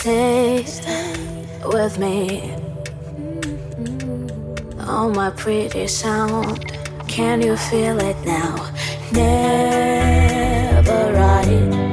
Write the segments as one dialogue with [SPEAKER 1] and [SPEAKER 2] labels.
[SPEAKER 1] taste with me. Oh, my pretty sound, can you feel it now? Never right.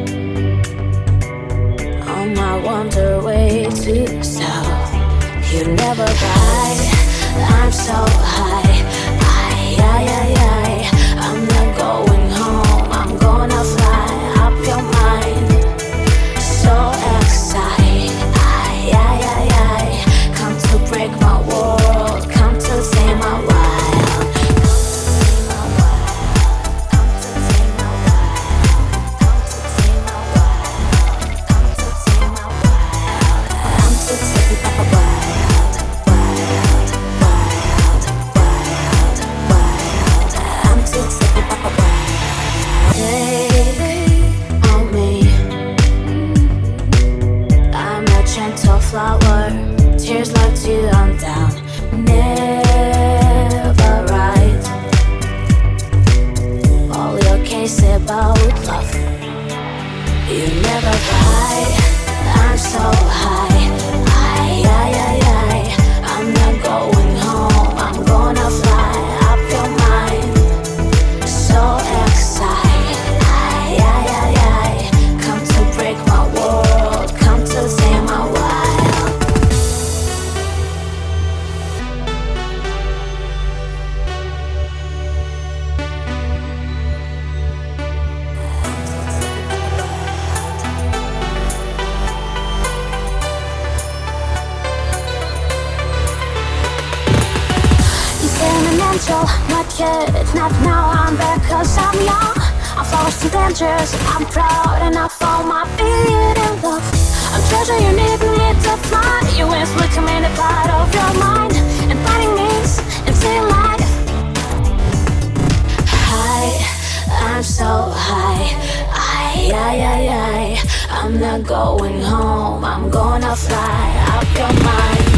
[SPEAKER 1] You never ride. I'm so high, sentimental, not yet, not now. I'm back cause I'm young. I'm forced to dangers. I'm proud enough for my being in love. I'm treasure you need me to find. You is becoming a part of your mind. And finding means until life. High, I'm so high. I, I, I, I. I'm not going home. I'm gonna fly up your mind.